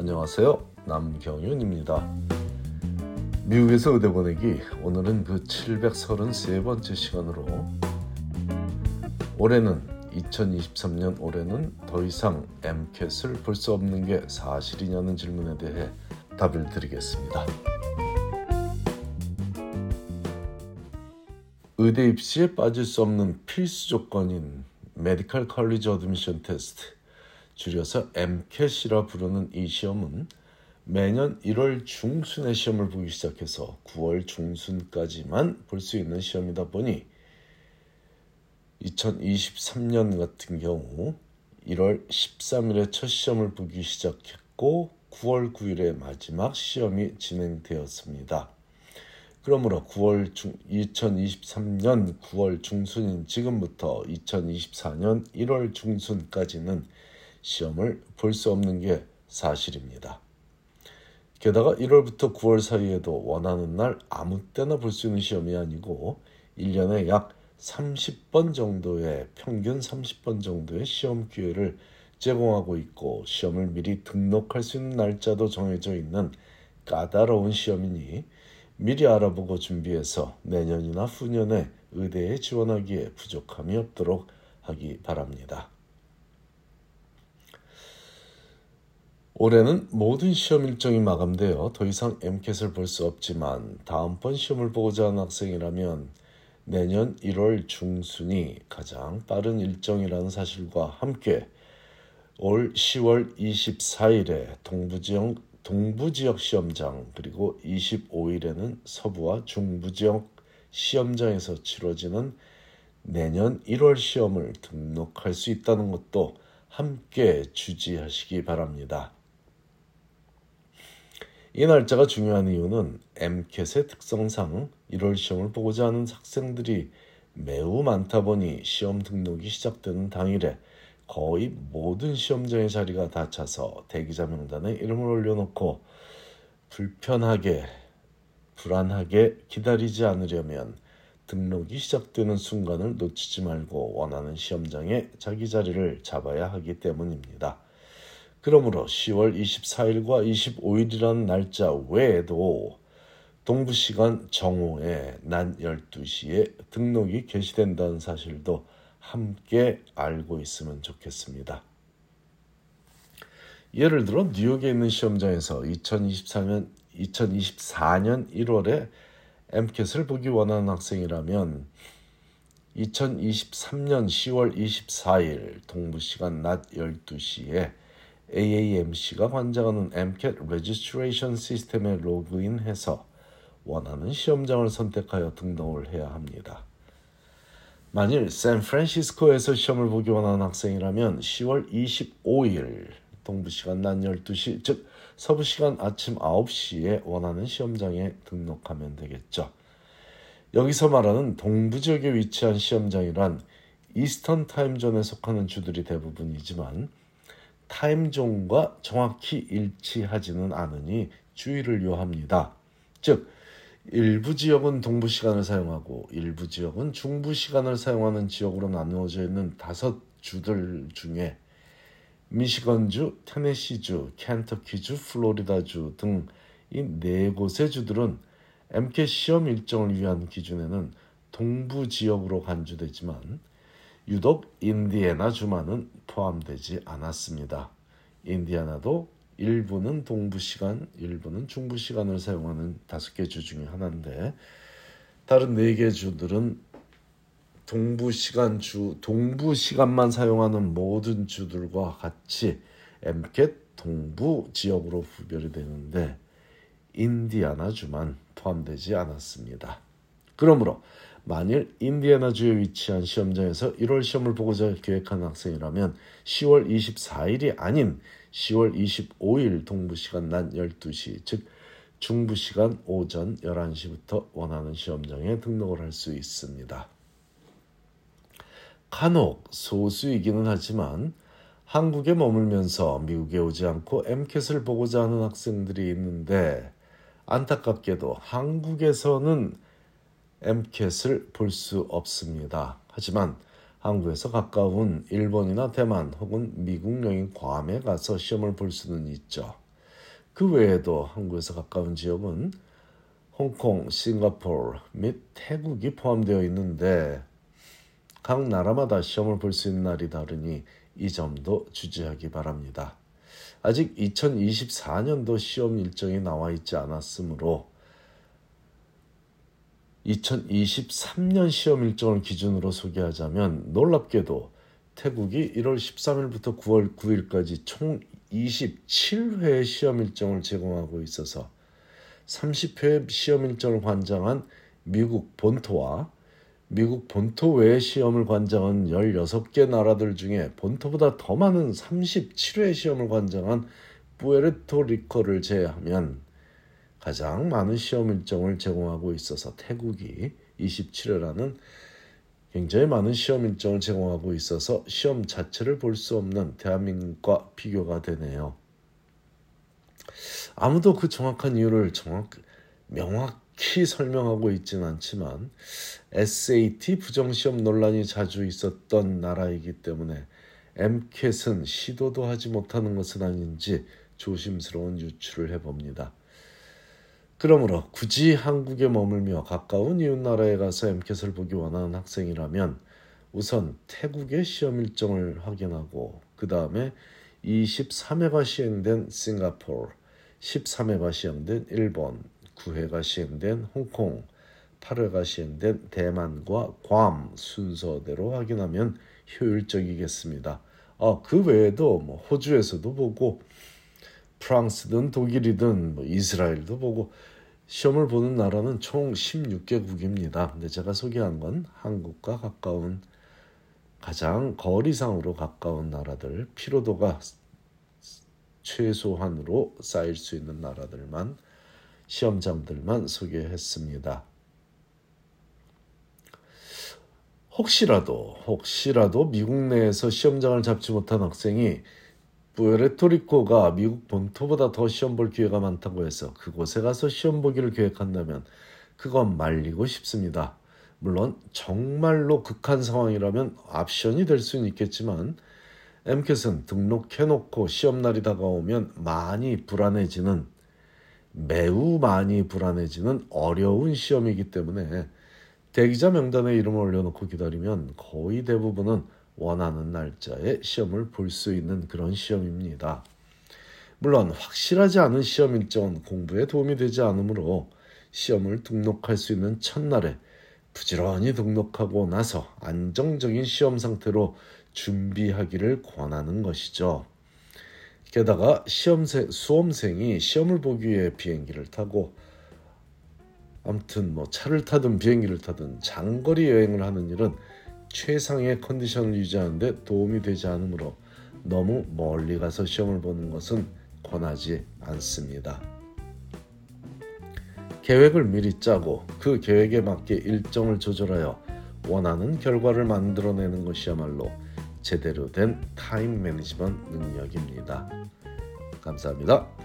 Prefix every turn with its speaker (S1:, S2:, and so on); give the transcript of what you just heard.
S1: 안녕하세요. 남경윤입니다. 미국에서 의대 보내기 오늘은 그 733번째 시간으로 올해는 2023년 올해는 더 이상 MCAT을 볼 수 없는 게 사실이냐는 질문에 대해 답을 드리겠습니다. 의대 입시에 빠질 수 없는 필수 조건인 Medical College Admission Test 줄여서 MCAT이라 부르는 이 시험은 매년 1월 중순에 시험을 보기 시작해서 9월 중순까지만 볼 수 있는 시험이다 보니 2023년 같은 경우 1월 13일에 첫 시험을 보기 시작했고 9월 9일에 마지막 시험이 진행되었습니다. 그러므로 9월 중 2023년 9월 중순인 지금부터 2024년 1월 중순까지는 시험을 볼 수 없는 게 사실입니다. 게다가 1월부터 9월 사이에도 원하는 날 아무 때나 볼 수 있는 시험이 아니고 1년에 약 30번 정도의 평균 30번 정도의 시험 기회를 제공하고 있고 시험을 미리 등록할 수 있는 날짜도 정해져 있는 까다로운 시험이니 미리 알아보고 준비해서 내년이나 후년에 의대에 지원하기에 부족함이 없도록 하기 바랍니다. 올해는 모든 시험 일정이 마감되어 더 이상 MCAT을 볼 수 없지만 다음번 시험을 보고자 하는 학생이라면 내년 1월 중순이 가장 빠른 일정이라는 사실과 함께 올 10월 24일에 동부지역, 동부지역 시험장 그리고 25일에는 서부와 중부지역 시험장에서 치러지는 내년 1월 시험을 등록할 수 있다는 것도 함께 주지하시기 바랍니다. 이 날짜가 중요한 이유는 MCAT의 특성상 1월 시험을 보고자 하는 학생들이 매우 많다 보니 시험 등록이 시작되는 당일에 거의 모든 시험장의 자리가 다 차서 대기자 명단에 이름을 올려놓고 불편하게 불안하게 기다리지 않으려면 등록이 시작되는 순간을 놓치지 말고 원하는 시험장에 자기 자리를 잡아야 하기 때문입니다. 그러므로 10월 24일과 25일이라는 날짜 외에도 동부 시간 정오에 낮 12시에 등록이 개시된다는 사실도 함께 알고 있으면 좋겠습니다. 예를 들어 뉴욕에 있는 시험장에서 2024년 2024년 1월에 MCAT을 보기 원하는 학생이라면 2023년 10월 24일 동부 시간 낮 12시에 AAMC가 관장하는 MCAT registration 시스템에 로그인해서 원하는 시험장을 선택하여 등록을 해야 합니다. 만일 샌프란시스코에서 시험을 보기 원하는 학생이라면 10월 25일 동부 시간 낮 12시 즉 서부 시간 아침 9시에 원하는 시험장에 등록하면 되겠죠. 여기서 말하는 동부 지역에 위치한 시험장이란 이스턴 타임존에 속하는 주들이 대부분이지만 타임존과 정확히 일치하지는 않으니 주의를 요합니다. 즉 일부 지역은 동부 시간을 사용하고 일부 지역은 중부 시간을 사용하는 지역으로 나누어져 있는 다섯 주들 중에 미시건주, 테네시주, 켄터키주, 플로리다주 등 이 네 곳의 주들은 MCAT 시험 일정을 위한 기준에는 동부 지역으로 간주되지만 유독 인디애나 주만은 포함되지 않았습니다. 인디아나도 일부는 동부 시간, 일부는 중부 시간을 사용하는 다섯 개 주 중에 하나인데 다른 네 개 주들은 동부 시간 주, 동부 시간만 사용하는 모든 주들과 같이 MCAT 동부 지역으로 구별이 되는데 인디아나 주만 포함되지 않았습니다. 그러므로 만일 인디애나주에 위치한 시험장에서 1월 시험을 보고자 계획한 학생이라면 10월 24일이 아닌 10월 25일 동부 시간 낮 12시 즉 중부 시간 오전 11시부터 원하는 시험장에 등록을 할 수 있습니다. 간혹 소수이기는 하지만 한국에 머물면서 미국에 오지 않고 MCAT을 보고자 하는 학생들이 있는데 안타깝게도 한국에서는 MCAT을 볼 수 없습니다. 하지만 한국에서 가까운 일본이나 대만 혹은 미국 여행 괌에 가서 시험을 볼 수는 있죠. 그 외에도 한국에서 가까운 지역은 홍콩, 싱가포르 및 태국이 포함되어 있는데 각 나라마다 시험을 볼 수 있는 날이 다르니 이 점도 주지하기 바랍니다. 아직 2024년도 시험 일정이 나와 있지 않았으므로 2023년 시험 일정을 기준으로 소개하자면 놀랍게도 태국이 1월 13일부터 9월 9일까지 총 27회 시험 일정을 제공하고 있어서 30회 시험 일정을 관장한 미국 본토와 미국 본토 외의 시험을 관장한 16개 나라들 중에 본토보다 더 많은 37회 시험을 관장한 부에르토리코를 제외하면 가장 많은 시험 일정을 제공하고 있어서 태국이 27회라는 굉장히 많은 시험 일정을 제공하고 있어서 시험 자체를 볼 수 없는 대한민국과 비교가 되네요. 아무도 그 정확한 이유를 정확 명확히 설명하고 있지는 않지만 SAT 부정 시험 논란이 자주 있었던 나라이기 때문에 MCAT은 시도도 하지 못하는 것은 아닌지 조심스러운 유추를 해봅니다. 그러므로 굳이 한국에 머물며 가까운 이웃 나라에 가서 MCAT을 보기 원하는 학생이라면 우선 태국의 시험 일정을 확인하고 그 다음에 23회가 시행된 싱가포르, 13회가 시행된 일본, 9회가 시행된 홍콩, 8회가 시행된 대만과 괌 순서대로 확인하면 효율적이겠습니다. 아, 그 외에도 뭐 호주에서도 보고 프랑스든 독일이든 뭐 이스라엘도 보고 시험을 보는 나라는 총 16개국입니다. 근데 제가 소개한 건 한국과 가까운 가장 거리상으로 가까운 나라들, 피로도가 최소한으로 쌓일 수 있는 나라들만 시험장들만 소개했습니다. 혹시라도 혹시라도 미국 내에서 시험장을 잡지 못한 학생이 푸에르토리코가 미국 본토보다 더 시험 볼 기회가 많다고 해서 그곳에 가서 시험 보기를 계획한다면 그건 말리고 싶습니다. 물론 정말로 극한 상황이라면 옵션이 될 수는 있겠지만 엠켓은 등록해놓고 시험날이 다가오면 많이 불안해지는 매우 많이 불안해지는 어려운 시험이기 때문에 대기자 명단에 이름을 올려놓고 기다리면 거의 대부분은 원하는 날짜에 시험을 볼 수 있는 그런 시험입니다. 물론 확실하지 않은 시험 일정은 공부에 도움이 되지 않으므로 시험을 등록할 수 있는 첫날에 부지런히 등록하고 나서 안정적인 시험 상태로 준비하기를 권하는 것이죠. 게다가 시험생 수험생이 시험을 보기 위해 비행기를 타고 아무튼 뭐 차를 타든 비행기를 타든 장거리 여행을 하는 일은 최상의 컨디션을 유지하는데 도움이 되지 않으므로 너무 멀리 가서 시험을 보는 것은 권하지 않습니다. 계획을 미리 짜고 그 계획에 맞게 일정을 조절하여 원하는 결과를 만들어내는 것이야말로 제대로 된 time management 능력입니다. 감사합니다.